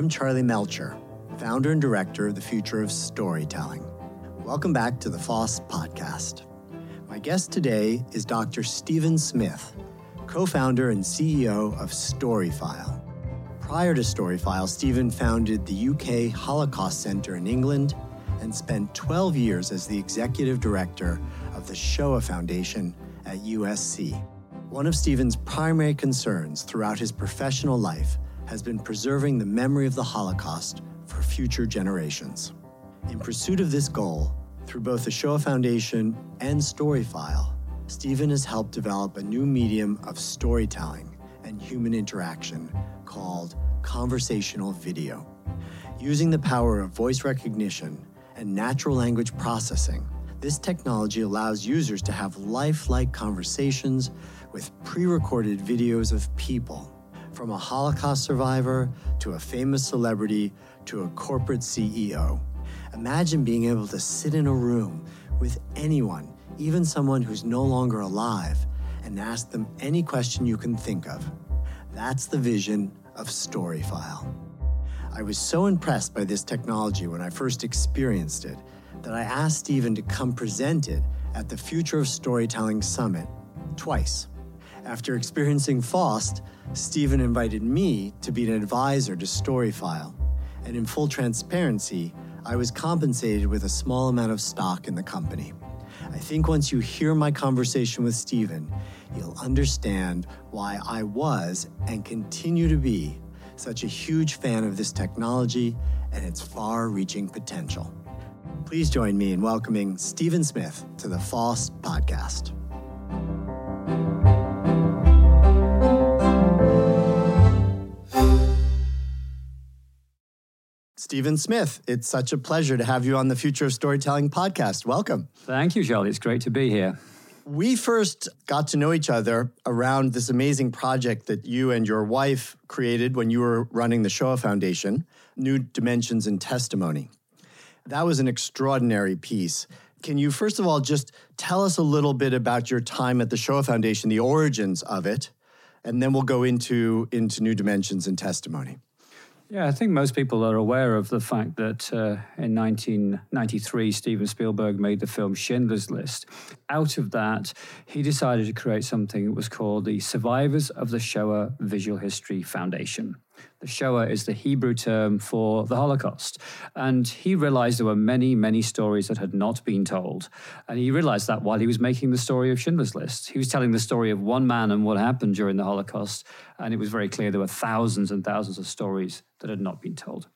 I'm Charlie Melcher, founder and director of the Future of Storytelling. Welcome back to the FOST podcast. My guest today is Dr. Stephen Smith, co founder and CEO of Storyfile. Prior to Storyfile, Stephen founded the UK Holocaust Centre in England and spent 12 years as the executive director of the Shoah Foundation at USC. One of Stephen's primary concerns throughout his professional life has been preserving the memory of the Holocaust for future generations. In pursuit of this goal, through both the Shoah Foundation and Storyfile, Stephen has helped develop a new medium of storytelling and human interaction called conversational video. Using the power of voice recognition and natural language processing, this technology allows users to have lifelike conversations with pre recorded videos of people, from a Holocaust survivor to a famous celebrity to a corporate CEO. Imagine being able to sit in a room with anyone, even someone who's no longer alive, and ask them any question you can think of. That's the vision of Storyfile. I was so impressed by this technology when I first experienced it that I asked Stephen to come present it at the Future of Storytelling Summit twice. After experiencing FOST, Stephen invited me to be an advisor to Storyfile. And in full transparency, I was compensated with a small amount of stock in the company. I think once you hear my conversation with Stephen, you'll understand why I was and continue to be such a huge fan of this technology and its far reaching potential. Please join me in welcoming Stephen Smith to the FOST podcast. Stephen Smith, it's such a pleasure to have you on the Future of Storytelling podcast. Welcome. Thank you, Charlie. It's great to be here. We first got to know each other around this amazing project that you and your wife created when you were running the Shoah Foundation, New Dimensions in Testimony. That was an extraordinary piece. Can you, first of all, just tell us a little bit about your time at the Shoah Foundation, the origins of it, and then we'll go into, into New Dimensions in Testimony. Yeah, I think most people are aware of the fact that uh, in 1993, Steven Spielberg made the film Schindler's List. Out of that, he decided to create something that was called the Survivors of the Shoah Visual History Foundation. The Shoah is the Hebrew term for the Holocaust. And he realized there were many, many stories that had not been told. And he realized that while he was making the story of Schindler's List. He was telling the story of one man and what happened during the Holocaust. And it was very clear there were thousands and thousands of stories that had not been told.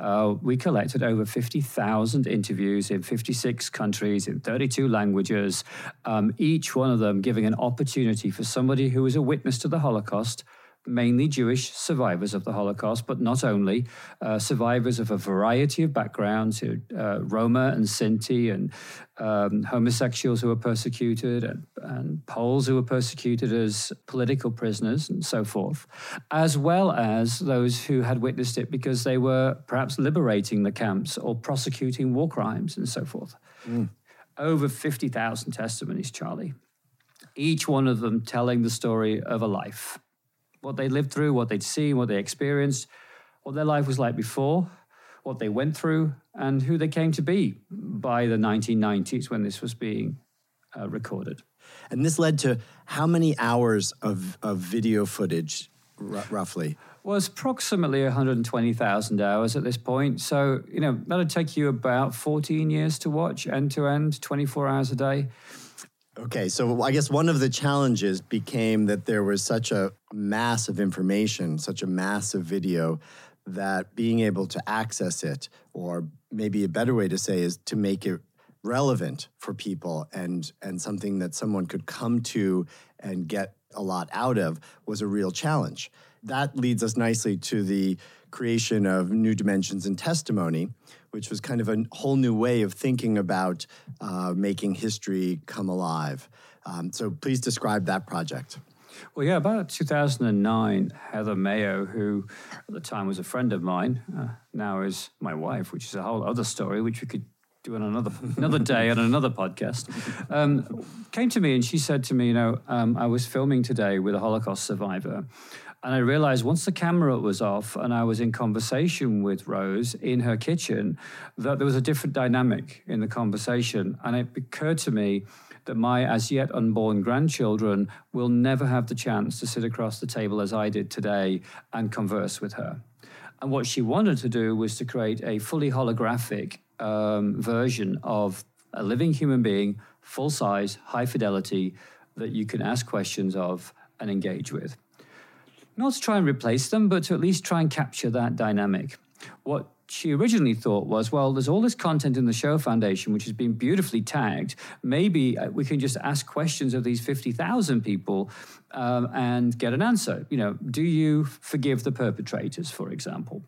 Uh, we collected over 50,000 interviews in 56 countries in 32 languages, um, each one of them giving an opportunity for somebody who was a witness to the Holocaust mainly Jewish survivors of the Holocaust, but not only, uh, survivors of a variety of backgrounds, uh, Roma and Sinti, and um, homosexuals who were persecuted, and, and Poles who were persecuted as political prisoners, and so forth, as well as those who had witnessed it because they were perhaps liberating the camps or prosecuting war crimes, and so forth. Mm. Over 50,000 testimonies, Charlie each one of them telling the story of a life what they lived through, what they'd seen, what they experienced, what their life was like before, what they went through, and who they came to be by the 1990s when this was being uh, recorded. And this led to how many hours of, of video footage, r- roughly? Was approximately 120,000 hours at this point. So, you know, that'd take you about 14 years to watch end to end, 24 hours a day. Okay, so I guess one of the challenges became that there was such a mass of information, such a massive video, that being able to access it, or maybe a better way to say is to make it relevant for people and and something that someone could come to and get a lot out of was a real challenge. That leads us nicely to the creation of New Dimensions in Testimony, which was kind of a whole new way of thinking about uh, making history come alive. Um, so please describe that project. Well, yeah, about 2009, Heather Maio, who at the time was a friend of mine, uh, now is my wife, which is a whole other story, which we could do on another another day on another podcast, um, came to me and she said to me, you know, um, I was filming today with a Holocaust survivor, And I realized once the camera was off and I was in conversation with Rose in her kitchen, that there was a different dynamic in the conversation. And it occurred to me that my as yet unborn grandchildren will never have the chance to sit across the table as I did today and converse with her. And what she wanted to do was to create a fully holographic um, version of a living human being, full size, high fidelity, that you can ask questions of and engage with. Not to try and replace them, but to at least try and capture that dynamic. What she originally thought was, well, there's all this content in the Shoah Foundation which has been beautifully tagged. Maybe uh, we can just ask questions of these 50,000 people um, and get an answer. You know, do you forgive the perpetrators, for example?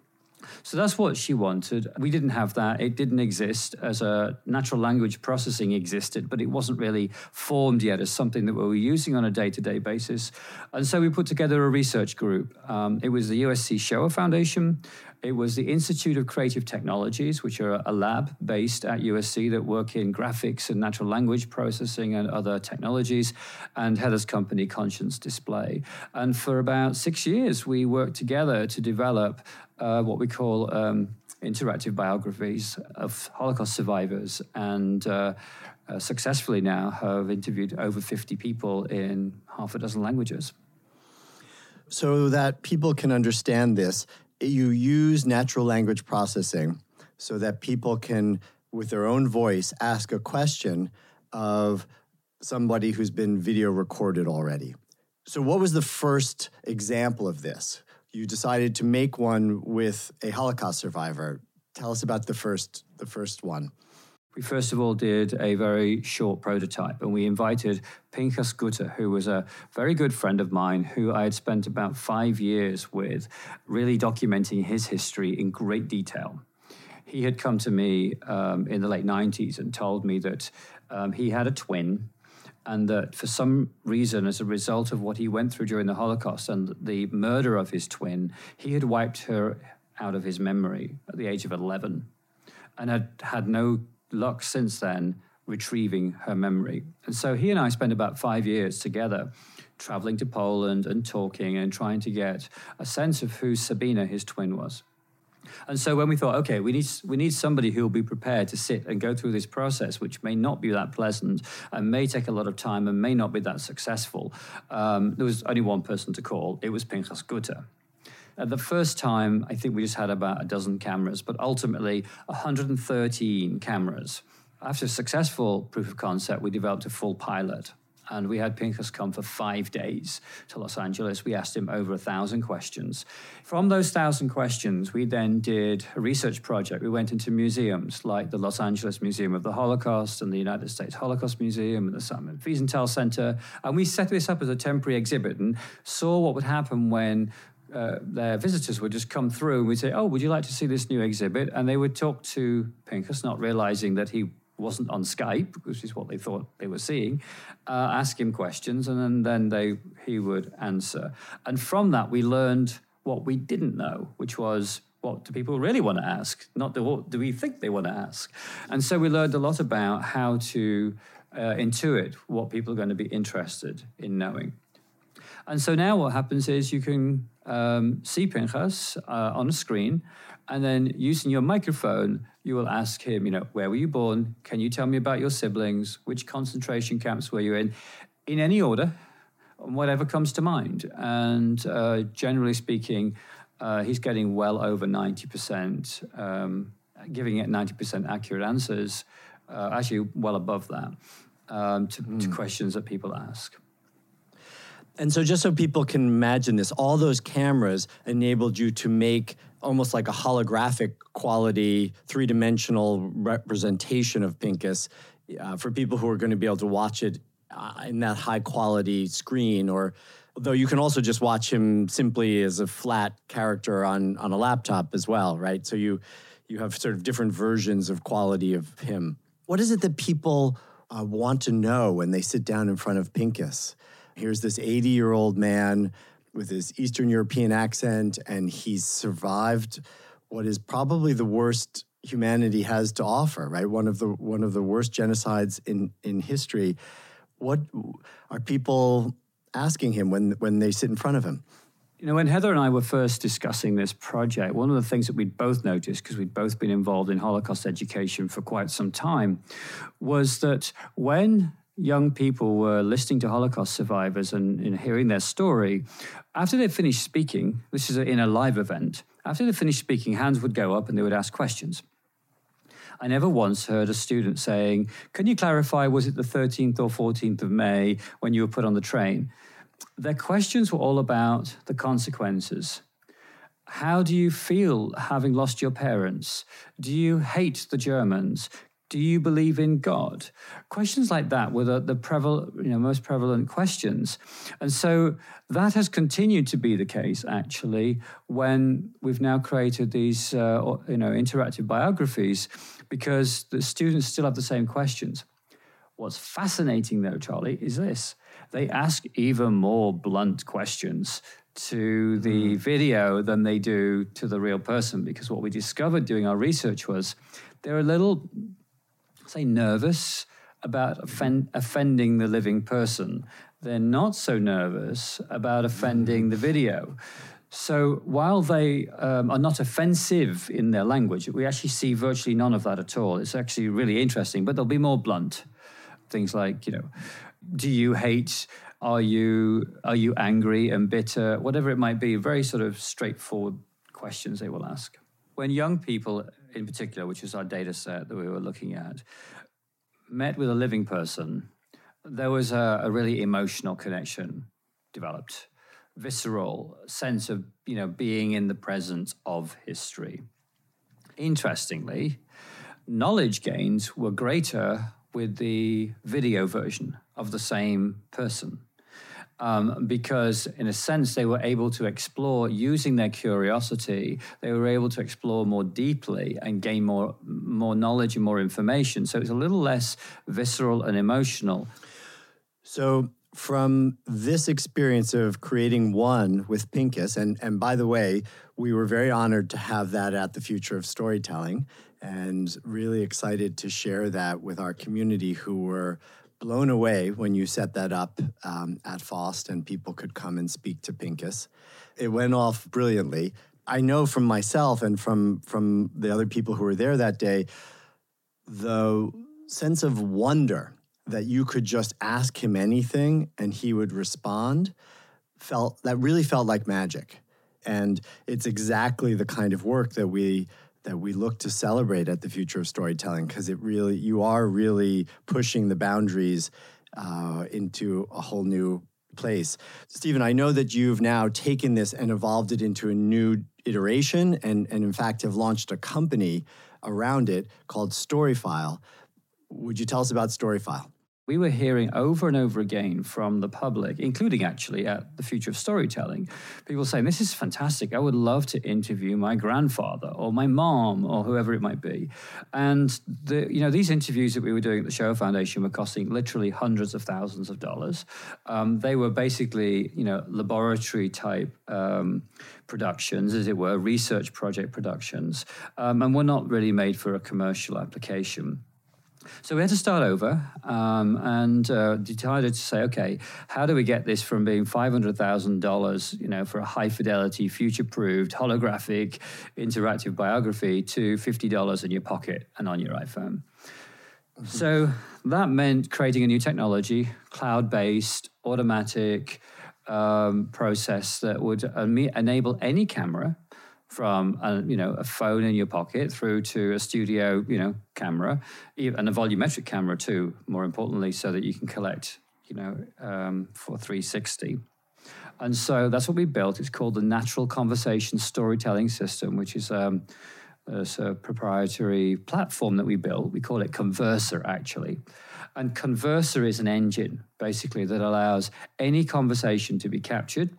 So that's what she wanted. We didn't have that. It didn't exist as a natural language processing existed, but it wasn't really formed yet as something that we were using on a day to day basis. And so we put together a research group. Um, it was the USC Shoah Foundation. It was the Institute of Creative Technologies, which are a lab based at USC that work in graphics and natural language processing and other technologies, and Heather's company, Conscience Display. And for about six years, we worked together to develop uh, what we call um, interactive biographies of Holocaust survivors, and uh, uh, successfully now have interviewed over 50 people in half a dozen languages. So that people can understand this, you use natural language processing so that people can, with their own voice, ask a question of somebody who's been video recorded already. So, what was the first example of this? You decided to make one with a Holocaust survivor. Tell us about the first the first one. We first of all did a very short prototype and we invited Pinchas Gutter, who was a very good friend of mine who I had spent about five years with, really documenting his history in great detail. He had come to me um, in the late 90s and told me that um, he had a twin and that for some reason, as a result of what he went through during the Holocaust and the murder of his twin, he had wiped her out of his memory at the age of 11 and had had no luck since then retrieving her memory. And so he and I spent about five years together traveling to Poland and talking and trying to get a sense of who Sabina, his twin, was. And so when we thought, okay, we need we need somebody who will be prepared to sit and go through this process, which may not be that pleasant and may take a lot of time and may not be that successful, um, there was only one person to call. It was Pinchas Gutter. At the first time, I think we just had about a dozen cameras, but ultimately 113 cameras. After a successful proof of concept, we developed a full pilot and we had Pinchas come for five days to Los Angeles. We asked him over a thousand questions. From those thousand questions, we then did a research project. We went into museums like the Los Angeles Museum of the Holocaust and the United States Holocaust Museum and the Simon Wiesenthal Center, and we set this up as a temporary exhibit and saw what would happen when uh, their visitors would just come through and we'd say, Oh, would you like to see this new exhibit? And they would talk to Pinchas, not realizing that he wasn't on Skype, which is what they thought they were seeing, uh, ask him questions, and then, then they, he would answer. And from that, we learned what we didn't know, which was what do people really want to ask, not what do we think they want to ask. And so we learned a lot about how to uh, intuit what people are going to be interested in knowing. And so now what happens is you can um, see Pinchas uh, on a screen, and then using your microphone, you will ask him, you know, where were you born? Can you tell me about your siblings? Which concentration camps were you in? In any order, whatever comes to mind. And uh, generally speaking, uh, he's getting well over 90%, um, giving it 90% accurate answers, uh, actually well above that, um, to, mm. to hmm. questions that people ask. And so, just so people can imagine this, all those cameras enabled you to make almost like a holographic quality, three dimensional representation of Pinchas uh, for people who are going to be able to watch it uh, in that high quality screen or though you can also just watch him simply as a flat character on on a laptop as well right? So you you have sort of different versions of quality of him. What is it that people uh, want to know when they sit down in front of Pinchas here's this 80 year old man with his Eastern European accent, and he's survived what is probably the worst humanity has to offer, right? One of the one of the worst genocides in in history. What are people asking him when when they sit in front of him? You know, when Heather and I were first discussing this project, one of the things that we'd both noticed, because we'd both been involved in Holocaust education for quite some time, was that when young people were listening to Holocaust survivors and, and hearing their story, after they finished speaking, this is in a live event, after they finished speaking, hands would go up and they would ask questions. I never once heard a student saying, Can you clarify, was it the 13th or 14th of May when you were put on the train? their questions were all about the consequences. How do you feel having lost your parents? Do you hate the Germans? Do you believe in God? Questions like that were the, the preval, you know, most prevalent questions. And so that has continued to be the case, actually, when we've now created these uh, you know, interactive biographies, because the students still have the same questions. What's fascinating, though, Charlie, is this they ask even more blunt questions to the mm. video than they do to the real person. Because what we discovered doing our research was they're a little, say, nervous about offend, offending the living person. They're not so nervous about offending the video. So while they um, are not offensive in their language, we actually see virtually none of that at all. It's actually really interesting, but they'll be more blunt. Things like, you know, do you hate? Are you are you angry and bitter? Whatever it might be, very sort of straightforward questions they will ask. When young people, in particular, which is our data set that we were looking at, met with a living person, there was a, a really emotional connection developed, visceral sense of you know being in the presence of history. Interestingly, knowledge gains were greater with the video version of the same person. Um, because, in a sense, they were able to explore using their curiosity. They were able to explore more deeply and gain more more knowledge and more information. So it's a little less visceral and emotional. So, from this experience of creating one with Pinchas, and and by the way, we were very honored to have that at the Future of Storytelling, and really excited to share that with our community who were blown away when you set that up um, at FOST and people could come and speak to Pinchas. It went off brilliantly. I know from myself and from from the other people who were there that day, the sense of wonder that you could just ask him anything and he would respond felt that really felt like magic. And it's exactly the kind of work that we that we look to celebrate at the future of storytelling because it really you are really pushing the boundaries uh, into a whole new place. Stephen, I know that you've now taken this and evolved it into a new iteration and, and in fact have launched a company around it called Storyfile. Would you tell us about Storyfile? We were hearing over and over again from the public, including actually at the Future of Storytelling, people saying, This is fantastic. I would love to interview my grandfather or my mom or whoever it might be. And the, you know, these interviews that we were doing at the Shoah Foundation were costing literally hundreds of thousands of dollars. Um, they were basically, you know, laboratory type um, productions, as it were, research project productions, um, and were not really made for a commercial application. So we had to start over um, and uh, decided to say, okay, how do we get this from being $500,000, you know, for a high fidelity, future proofed, holographic, interactive biography to $50 in your pocket and on your iPhone? Mm-hmm. So that meant creating a new technology, cloud based, automatic um, process that would enable any camera from a, you know a phone in your pocket through to a studio you know camera and a volumetric camera too more importantly so that you can collect you know um, for 360 and so that's what we built. It's called the natural conversation storytelling system which is um, a proprietary platform that we built. We call it Conversa actually. And Conversa is an engine basically that allows any conversation to be captured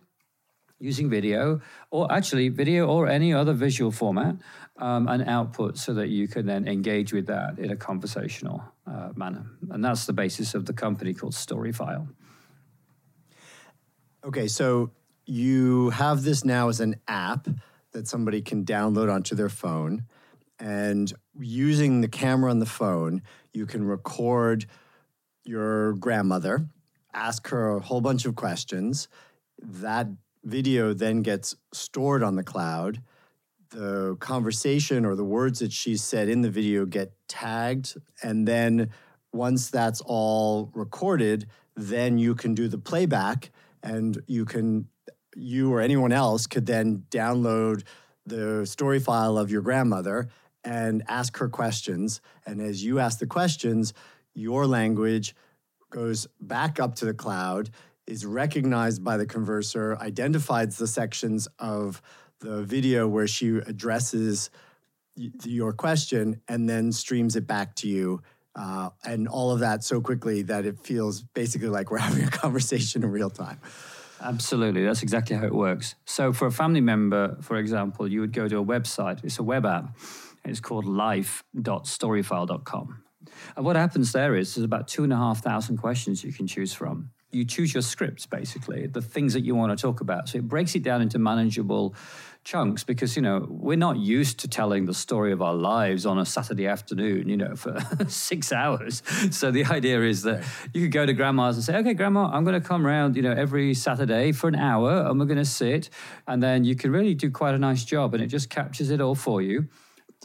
using video, or actually video or any other visual format, um, and output so that you can then engage with that in a conversational uh, manner. And that's the basis of the company called Storyfile. Okay, so you have this now as an app that somebody can download onto their phone. And using the camera on the phone, you can record your grandmother, ask her a whole bunch of questions. That video then gets stored on the cloud. The conversation or the words that she said in the video get tagged. And then once that's all recorded, then you can do the playback and you can, you or anyone else could then download the story file of your grandmother and ask her questions. And as you ask the questions, your language goes back up to the cloud, is recognized by the Conversa, identifies the sections of the video where she addresses your question, and then streams it back to you. Uh, and all of that so quickly that it feels basically like we're having a conversation in real time. Absolutely. That's exactly how it works. So, for a family member, for example, you would go to a website, it's a web app. It's called life.storyfile.com. And what happens there is there's about two and a half thousand questions you can choose from. You choose your scripts, basically, the things that you want to talk about. So it breaks it down into manageable chunks because you know we're not used to telling the story of our lives on a Saturday afternoon, you know, for six hours. So the idea is that you could go to grandma's and say, "Okay, grandma, I'm going to come around, you know, every Saturday for an hour, and we're going to sit," and then you can really do quite a nice job, and it just captures it all for you.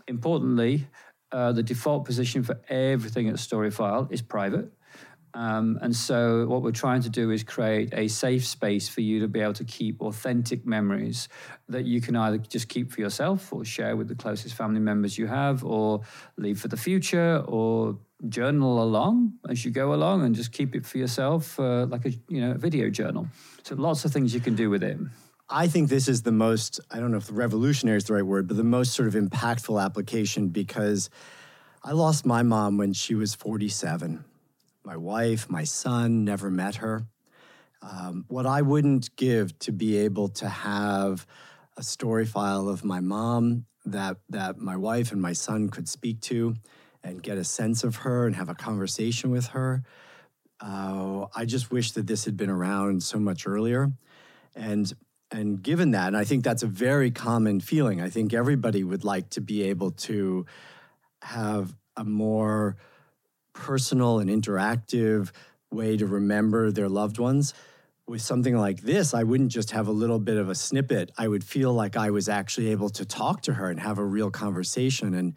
Importantly, uh, the default position for everything at Storyfile is private. Um, and so, what we're trying to do is create a safe space for you to be able to keep authentic memories that you can either just keep for yourself or share with the closest family members you have, or leave for the future, or journal along as you go along and just keep it for yourself, uh, like a you know a video journal. So, lots of things you can do with it. I think this is the most, I don't know if revolutionary is the right word, but the most sort of impactful application because I lost my mom when she was 47 my wife, my son, never met her. Um, what I wouldn't give to be able to have a story file of my mom that that my wife and my son could speak to and get a sense of her and have a conversation with her. Uh, I just wish that this had been around so much earlier. And and given that, and I think that's a very common feeling. I think everybody would like to be able to have a more personal and interactive way to remember their loved ones. With something like this, I wouldn't just have a little bit of a snippet. I would feel like I was actually able to talk to her and have a real conversation. And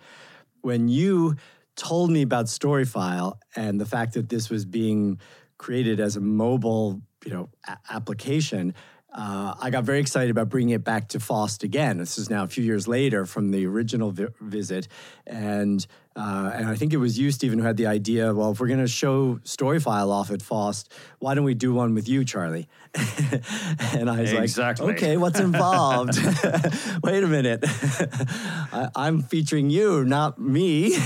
when you told me about Storyfile and the fact that this was being created as a mobile, you know, a- application, uh, I got very excited about bringing it back to FOST again. This is now a few years later from the original vi- visit, and uh, and I think it was you, Stephen, who had the idea. Well, if we're going to show Storyfile off at FOST, why don't we do one with you, Charlie? and I was exactly. like, okay, what's involved? Wait a minute, I- I'm featuring you, not me.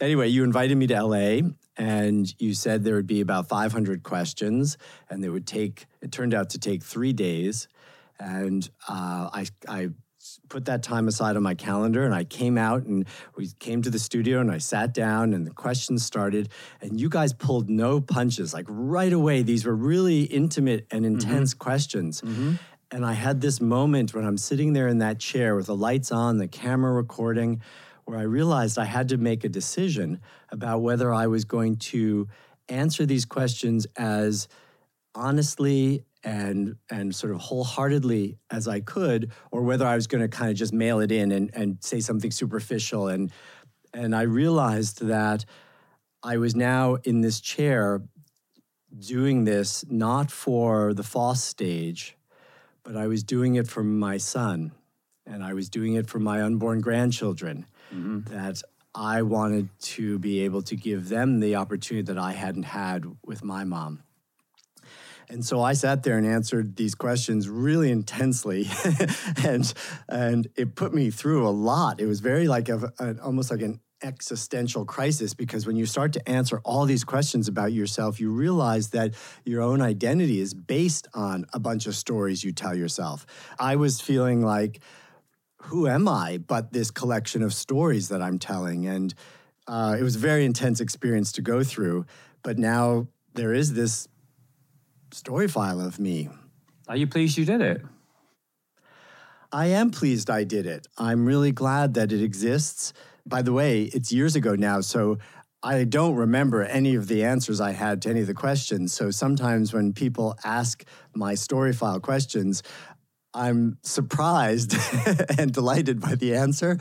anyway, you invited me to LA, and you said there would be about 500 questions, and it would take. It turned out to take three days, and uh, I, I put that time aside on my calendar, and I came out and we came to the studio, and I sat down, and the questions started, and you guys pulled no punches. Like right away, these were really intimate and intense questions. And I had this moment when I'm sitting there in that chair with the lights on, the camera recording, where I realized I had to make a decision about whether I was going to answer these questions as honestly and and sort of wholeheartedly as I could, or whether I was going to kind of just mail it in and, and say something superficial. And and I realized that I was now in this chair doing this not for the FOST stage, but I was doing it for my son, and I was doing it for my unborn grandchildren. Mm-hmm. That I wanted to be able to give them the opportunity that I hadn't had with my mom. And so I sat there and answered these questions really intensely, and and it put me through a lot. It was very like a, an, almost like an existential crisis because when you start to answer all these questions about yourself, you realize that your own identity is based on a bunch of stories you tell yourself. I was feeling like, who am I but this collection of stories that I'm telling? And uh, it was a very intense experience to go through. But now there is this story file of me. Are you pleased you did it? I am pleased I did it. I'm really glad that it exists. By the way, it's years ago now, so I don't remember any of the answers I had to any of the questions. So sometimes when people ask my story file questions, I'm surprised and delighted by the answer.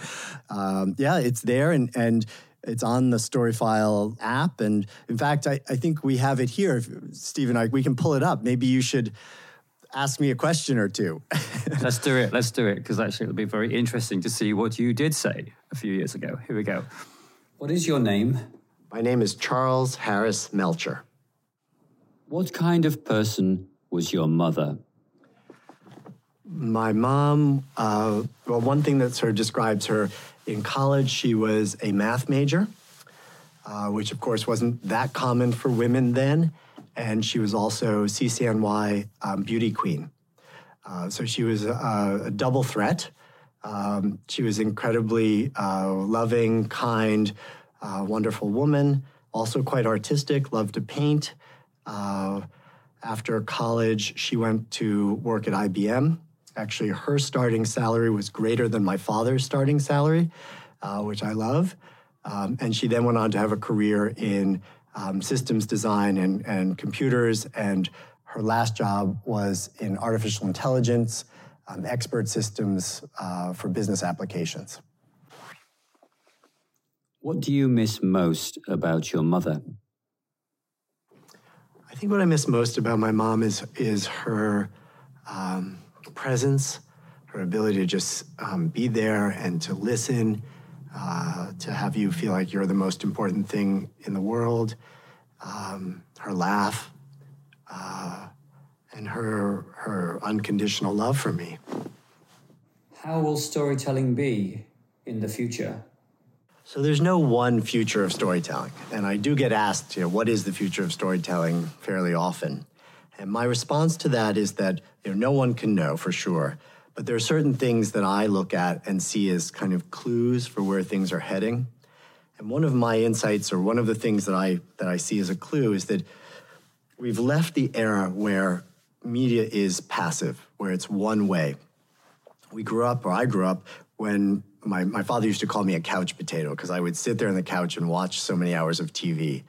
Um, yeah, it's there and, and it's on the Storyfile app. And in fact, I, I think we have it here. Stephen, I, we can pull it up. Maybe you should ask me a question or two. Let's do it. Let's do it because actually it'll be very interesting to see what you did say a few years ago. Here we go. What is your name? My name is Charles Harris Melcher. What kind of person was your mother? My mom, uh, well, one thing that sort of describes her in college, she was a math major, uh, which of course wasn't that common for women then. And she was also CCNY um, beauty queen. Uh, so she was a, a double threat. Um, she was incredibly uh, loving, kind, uh, wonderful woman, also quite artistic, loved to paint. Uh, after college, she went to work at IBM Actually, her starting salary was greater than my father's starting salary, uh, which I love. Um, and she then went on to have a career in um, systems design and, and computers. And her last job was in artificial intelligence, um, expert systems uh, for business applications. What do you miss most about your mother? I think what I miss most about my mom is is her um, presence, her ability to just um, be there and to listen, uh, to have you feel like you're the most important thing in the world, um, her laugh, uh, and her, her unconditional love for me. How will storytelling be in the future? So there's no one future of storytelling. And I do get asked, you know, what is the future of storytelling fairly often. And my response to that is that you know, no one can know for sure, but there are certain things that I look at and see as kind of clues for where things are heading. And one of my insights, or one of the things that I that I see as a clue, is that we've left the era where media is passive, where it's one way. We grew up, or I grew up, when my, my father used to call me a couch potato because I would sit there on the couch and watch so many hours of TV.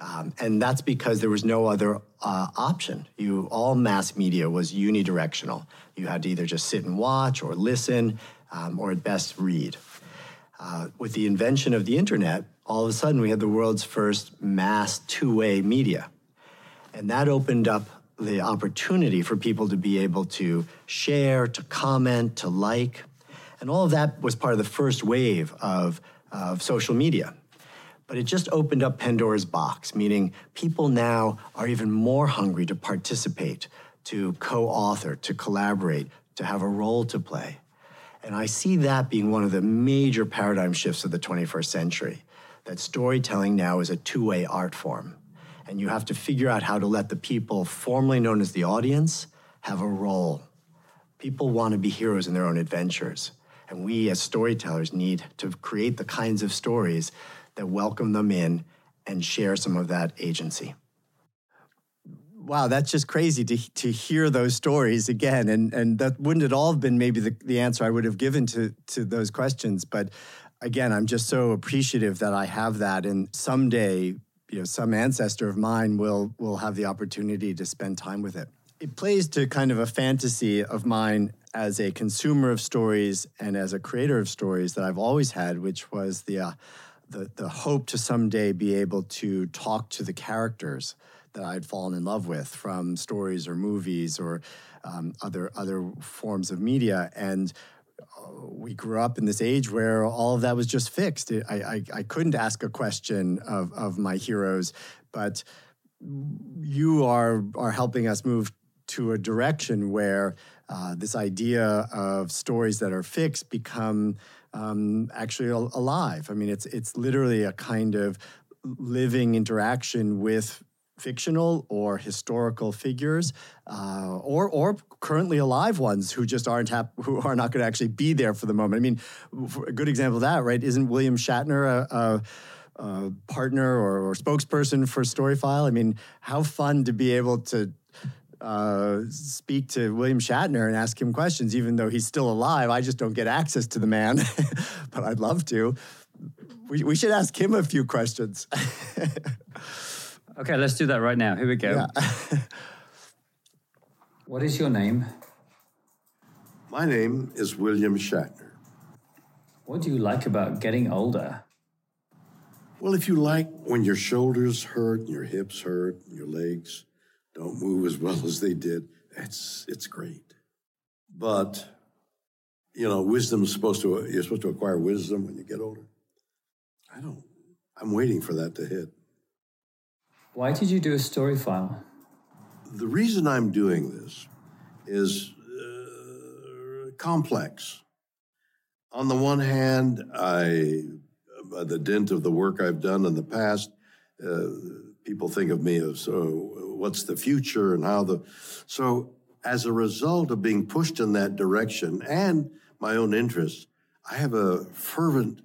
Um, and that's because there was no other uh, option. You all mass media was unidirectional. You had to either just sit and watch, or listen, um, or at best read. Uh, with the invention of the internet, all of a sudden we had the world's first mass two-way media, and that opened up the opportunity for people to be able to share, to comment, to like, and all of that was part of the first wave of, of social media. But it just opened up Pandora's box, meaning people now are even more hungry to participate, to co author, to collaborate, to have a role to play. And I see that being one of the major paradigm shifts of the 21st century that storytelling now is a two way art form. And you have to figure out how to let the people formerly known as the audience have a role. People want to be heroes in their own adventures. And we as storytellers need to create the kinds of stories that welcome them in and share some of that agency. Wow, that's just crazy to, to hear those stories again. And, and that wouldn't at all have been maybe the, the answer I would have given to, to those questions. But again, I'm just so appreciative that I have that. And someday, you know, some ancestor of mine will, will have the opportunity to spend time with it. It plays to kind of a fantasy of mine as a consumer of stories and as a creator of stories that I've always had, which was the uh, the, the hope to someday be able to talk to the characters that I'd fallen in love with from stories or movies or um, other other forms of media. And uh, we grew up in this age where all of that was just fixed. I, I, I couldn't ask a question of, of my heroes, but you are are helping us move to a direction where uh, this idea of stories that are fixed become um, actually alive. I mean, it's it's literally a kind of living interaction with fictional or historical figures, uh, or or currently alive ones who just aren't hap- who are not going to actually be there for the moment. I mean, a good example of that, right? Isn't William Shatner a, a uh, partner or, or, spokesperson for Storyfile. I mean, how fun to be able to uh, speak to William Shatner and ask him questions, even though he's still alive. I just don't get access to the man, but I'd love to. We, we should ask him a few questions. okay, let's do that right now. Here we go. Yeah. what is your name? My name is William Shatner. What do you like about getting older? Well, if you like when your shoulders hurt, and your hips hurt, and your legs don't move as well as they did, it's it's great. But you know, wisdom is supposed to you're supposed to acquire wisdom when you get older. I don't. I'm waiting for that to hit. Why did you do a story file? The reason I'm doing this is uh, complex. On the one hand, I, by the dint of the work I've done in the past, uh, people think of me as so what's the future and how the so as a result of being pushed in that direction and my own interests, I have a fervent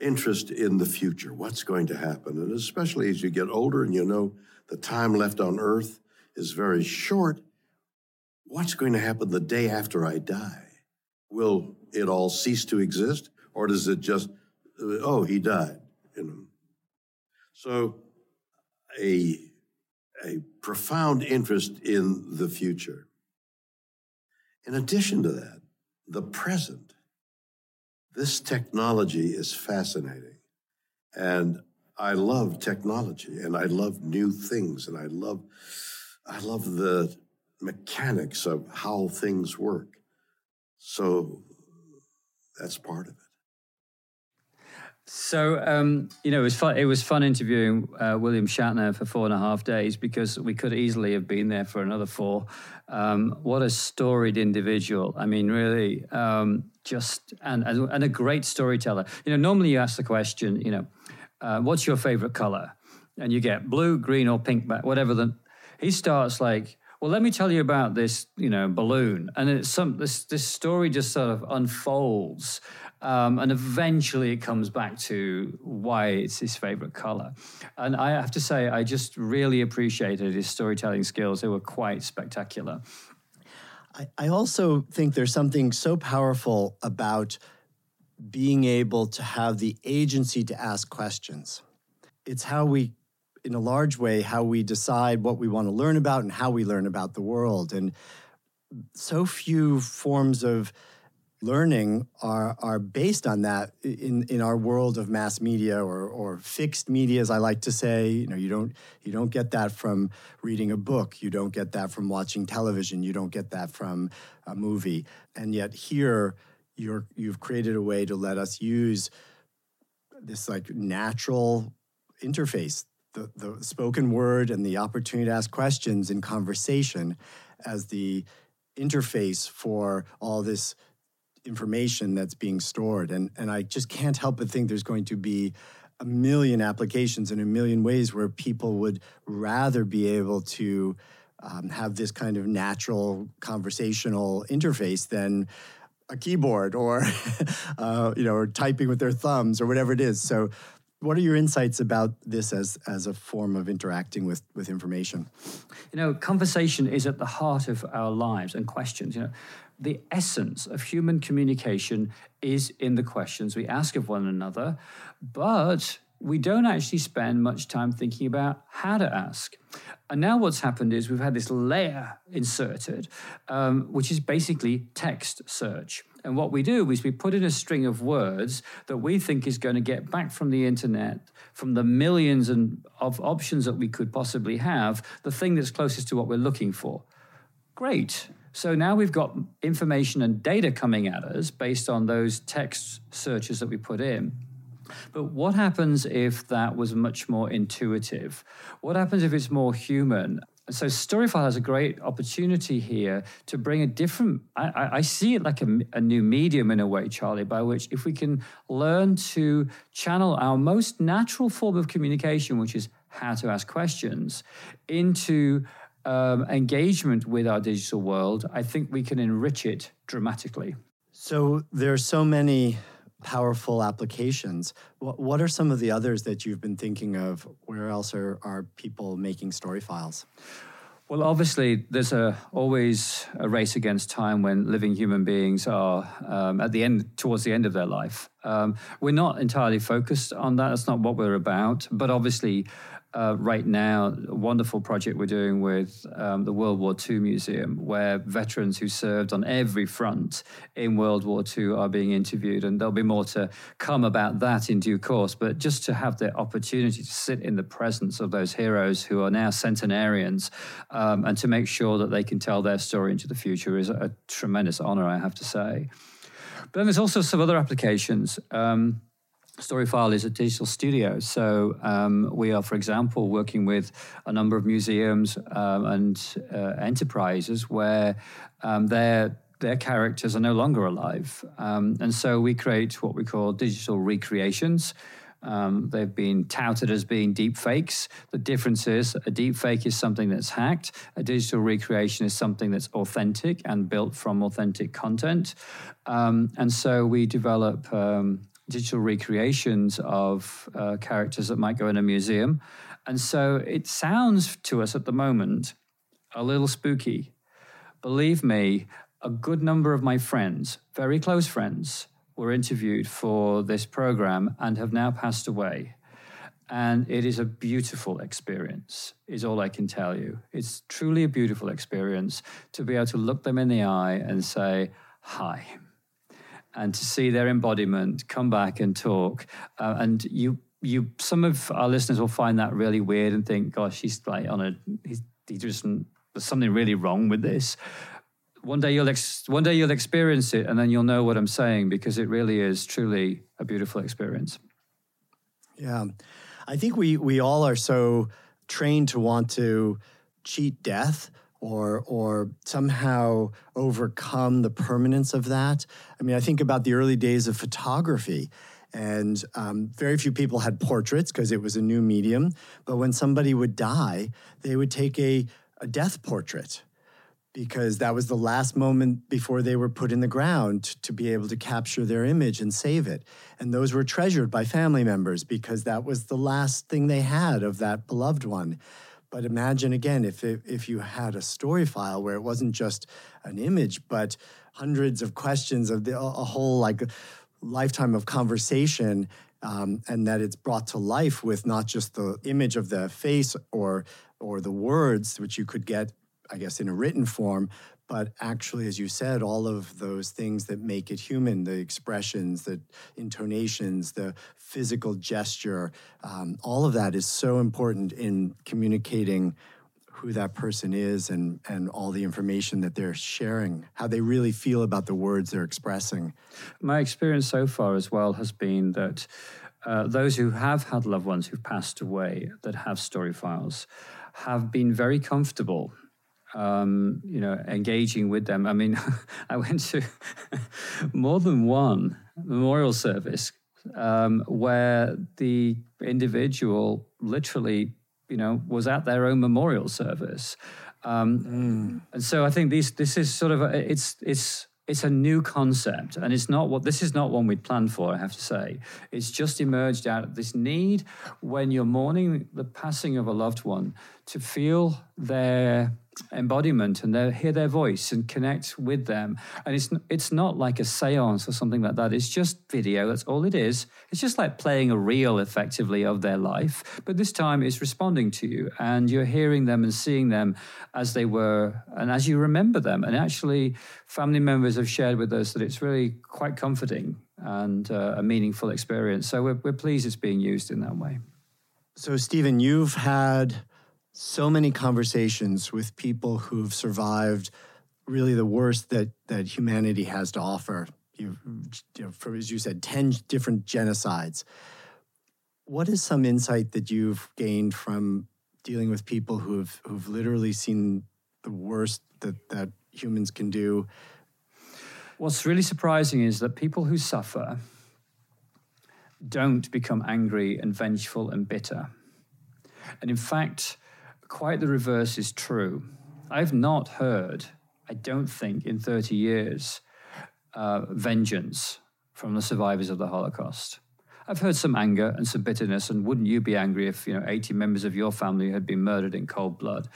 interest in the future, what's going to happen. And especially as you get older and you know the time left on earth is very short, what's going to happen the day after I die? Will it all cease to exist? Or does it just, oh, he died? You know? So a, a profound interest in the future. In addition to that, the present. This technology is fascinating. And I love technology and I love new things and I love I love the mechanics of how things work. So that's part of it. So um, you know, it was fun. It was fun interviewing uh, William Shatner for four and a half days because we could easily have been there for another four. Um, what a storied individual! I mean, really, um, just and, and a great storyteller. You know, normally you ask the question, you know, uh, what's your favorite color, and you get blue, green, or pink whatever. The he starts like, well, let me tell you about this, you know, balloon, and it's some this this story just sort of unfolds, um, and eventually it comes back to why it's his favorite color. And I have to say, I just really appreciated his storytelling skills. They were quite spectacular. I, I also think there's something so powerful about being able to have the agency to ask questions. It's how we, in a large way, how we decide what we want to learn about and how we learn about the world. And so few forms of learning are are based on that in in our world of mass media or or fixed media as I like to say. You know you don't you don't get that from reading a book. You don't get that from watching television. You don't get that from a movie. And yet here you're you've created a way to let us use this like natural interface the the spoken word and the opportunity to ask questions in conversation as the interface for all this information that's being stored. And, and I just can't help but think there's going to be a million applications and a million ways where people would rather be able to um, have this kind of natural conversational interface than a keyboard or uh, you know or typing with their thumbs or whatever it is. So what are your insights about this as as a form of interacting with with information? You know conversation is at the heart of our lives and questions. You know the essence of human communication is in the questions we ask of one another, but we don't actually spend much time thinking about how to ask. And now what's happened is we've had this layer inserted, um, which is basically text search. And what we do is we put in a string of words that we think is going to get back from the internet, from the millions and of options that we could possibly have, the thing that's closest to what we're looking for. Great. So now we've got information and data coming at us based on those text searches that we put in. But what happens if that was much more intuitive? What happens if it's more human? So Storyfile has a great opportunity here to bring a different. I, I see it like a, a, new medium in a way, Charlie, by which if we can learn to channel our most natural form of communication, which is how to ask questions, into um, engagement with our digital world, I think we can enrich it dramatically. So there are so many powerful applications. What, what are some of the others that you've been thinking of? Where else are, are people making story files? Well, obviously, there's a, always a race against time when living human beings are um, at the end, towards the end of their life. Um, we're not entirely focused on that. That's not what we're about. But obviously, uh, right now a wonderful project we're doing with um, the World War II Museum, where veterans who served on every front in World War II are being interviewed. And there'll be more to come about that in due course. But just to have the opportunity to sit in the presence of those heroes who are now centenarians um, and to make sure that they can tell their story into the future is a tremendous honor, I have to say. But then there's also some other applications. Um, Storyfile is a digital studio. So um, we are, for example, working with a number of museums um, and uh, enterprises where um, their their characters are no longer alive, um, and so we create what we call digital recreations. Um, they've been touted as being deep fakes. The difference is a deep fake is something that's hacked. A digital recreation is something that's authentic and built from authentic content. Um, and so we develop digital recreations of uh, characters that might go in a museum. And so it sounds to us at the moment a little spooky. Believe me, a good number of my friends, very close friends, were interviewed for this program and have now passed away. And it is a beautiful experience, is all I can tell you. It's truly a beautiful experience to be able to look them in the eye and say, Hi and to see their embodiment come back and talk. Uh, and you, you, some of our listeners will find that really weird and think, "Gosh, he's like on a, he's, he just there's something really wrong with this." One day you'll ex- one day you'll experience it, and then you'll know what I'm saying because it really is truly a beautiful experience. Yeah, I think we we all are so trained to want to cheat death or or somehow overcome the permanence of that. I mean, I think about the early days of photography. And um, very few people had portraits because it was a new medium. But when somebody would die, they would take a, a death portrait because that was the last moment before they were put in the ground to be able to capture their image and save it. And those were treasured by family members because that was the last thing they had of that beloved one. But imagine again if it, if you had a story file where it wasn't just an image, but hundreds of questions of the, a whole like lifetime of conversation, um, and that it's brought to life with not just the image of the face or or the words, which you could get, I guess, in a written form, but actually, as you said, all of those things that make it human the expressions, the intonations, the physical gesture um, all of that is so important in communicating who that person is and, and all the information that they're sharing, how they really feel about the words they're expressing. My experience so far as well has been that uh, those who have had loved ones who've passed away that have story files have been very comfortable um, you know, engaging with them. I mean, I went to more than one memorial service um, where the individual literally, you know, was at their own memorial service. Um, mm. And so I think these, this is sort of a, it's it's it's a new concept, and it's not what this is not one we'd planned for. I have to say, it's just emerged out of this need when you're mourning the passing of a loved one to feel their embodiment and they hear their voice and connect with them. And it's it's not like a séance or something like that. It's just video. That's all it is. It's just like playing a reel, effectively, of their life. But this time, it's responding to you, and you're hearing them and seeing them as they were, and as you remember them. And actually, family members have shared with us that it's really quite comforting and uh, a meaningful experience. So we're, we're pleased it's being used in that way. So, Stephen, you've had so many conversations with people who've survived really the worst that that humanity has to offer. You, you know, for, as you said, ten different genocides. What is some insight that you've gained from dealing with people who've who've literally seen the worst that that humans can do? What's really surprising is that people who suffer don't become angry and vengeful and bitter. And in fact, quite the reverse is true. I've not heard, I don't think, in 30 years, uh, vengeance from the survivors of the Holocaust. I've heard some anger and some bitterness, and wouldn't you be angry if you know 80 members of your family had been murdered in cold blood?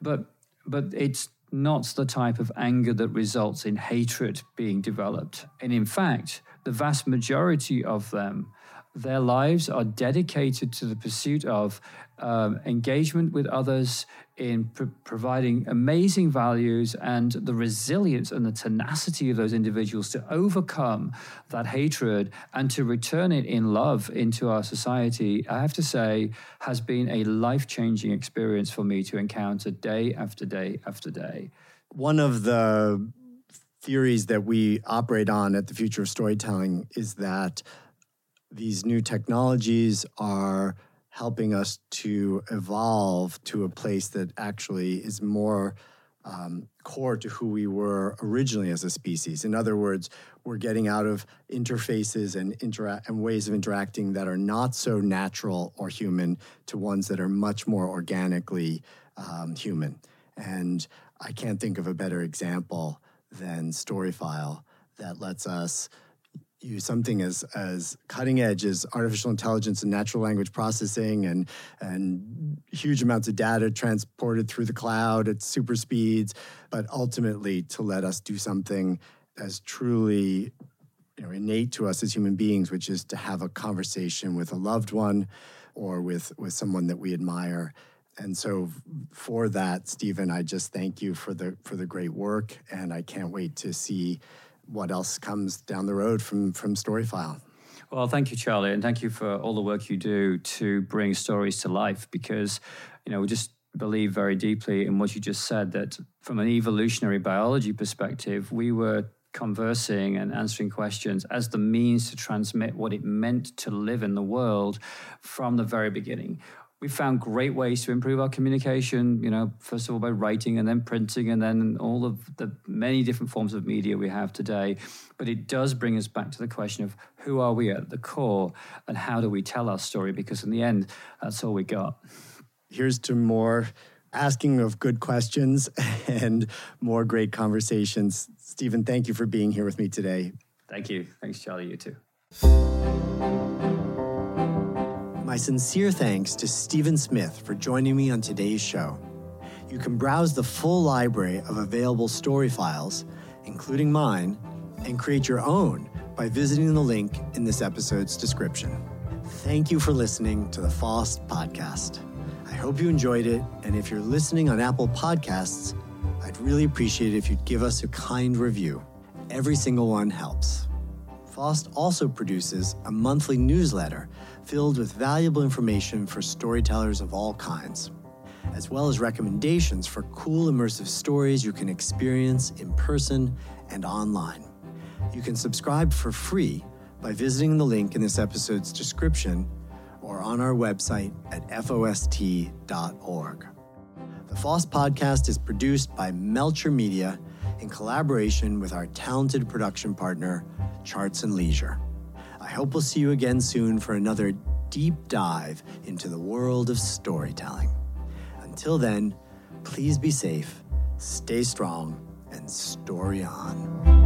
But but it's not the type of anger that results in hatred being developed. And in fact, the vast majority of them their lives are dedicated to the pursuit of um, engagement with others in pr- providing amazing values and the resilience and the tenacity of those individuals to overcome that hatred and to return it in love into our society, I have to say, has been a life changing experience for me to encounter day after day after day. One of the theories that we operate on at the Future of Storytelling is that these new technologies are helping us to evolve to a place that actually is more um, core to who we were originally as a species. In other words, we're getting out of interfaces and, intera- and ways of interacting that are not so natural or human to ones that are much more organically um, human. And I can't think of a better example than Storyfile that lets us use something as as cutting edge as artificial intelligence and natural language processing and and huge amounts of data transported through the cloud at super speeds, but ultimately to let us do something as truly you know innate to us as human beings, which is to have a conversation with a loved one or with with someone that we admire. And so for that, Stephen, I just thank you for the for the great work and I can't wait to see what else comes down the road from from Storyfile. Well, thank you, Charlie, and thank you for all the work you do to bring stories to life. Because you know, we just believe very deeply in what you just said that from an evolutionary biology perspective, we were conversing and answering questions as the means to transmit what it meant to live in the world from the very beginning we found great ways to improve our communication, you know, first of all by writing and then printing and then all of the many different forms of media we have today. But it does bring us back to the question of who are we at the core and how do we tell our story? Because in the end, that's all we got. Here's to more asking of good questions and more great conversations. Stephen, thank you for being here with me today. Thank you. Thanks, Charlie. You too. My sincere thanks to Stephen Smith for joining me on today's show. You can browse the full library of available story files, including mine, and create your own by visiting the link in this episode's description. Thank you for listening to the FOST podcast. I hope you enjoyed it, and if you're listening on Apple Podcasts, I'd really appreciate it if you'd give us a kind review. Every single one helps. FOST also produces a monthly newsletter filled with valuable information for storytellers of all kinds, as well as recommendations for cool immersive stories you can experience in person and online. You can subscribe for free by visiting the link in this episode's description or on our website at FOST.org. The FOST podcast is produced by Melcher Media in collaboration with our talented production partner, Charts and Leisure. I hope we'll see you again soon for another deep dive into the world of storytelling. Until then, please be safe, stay strong, and story on.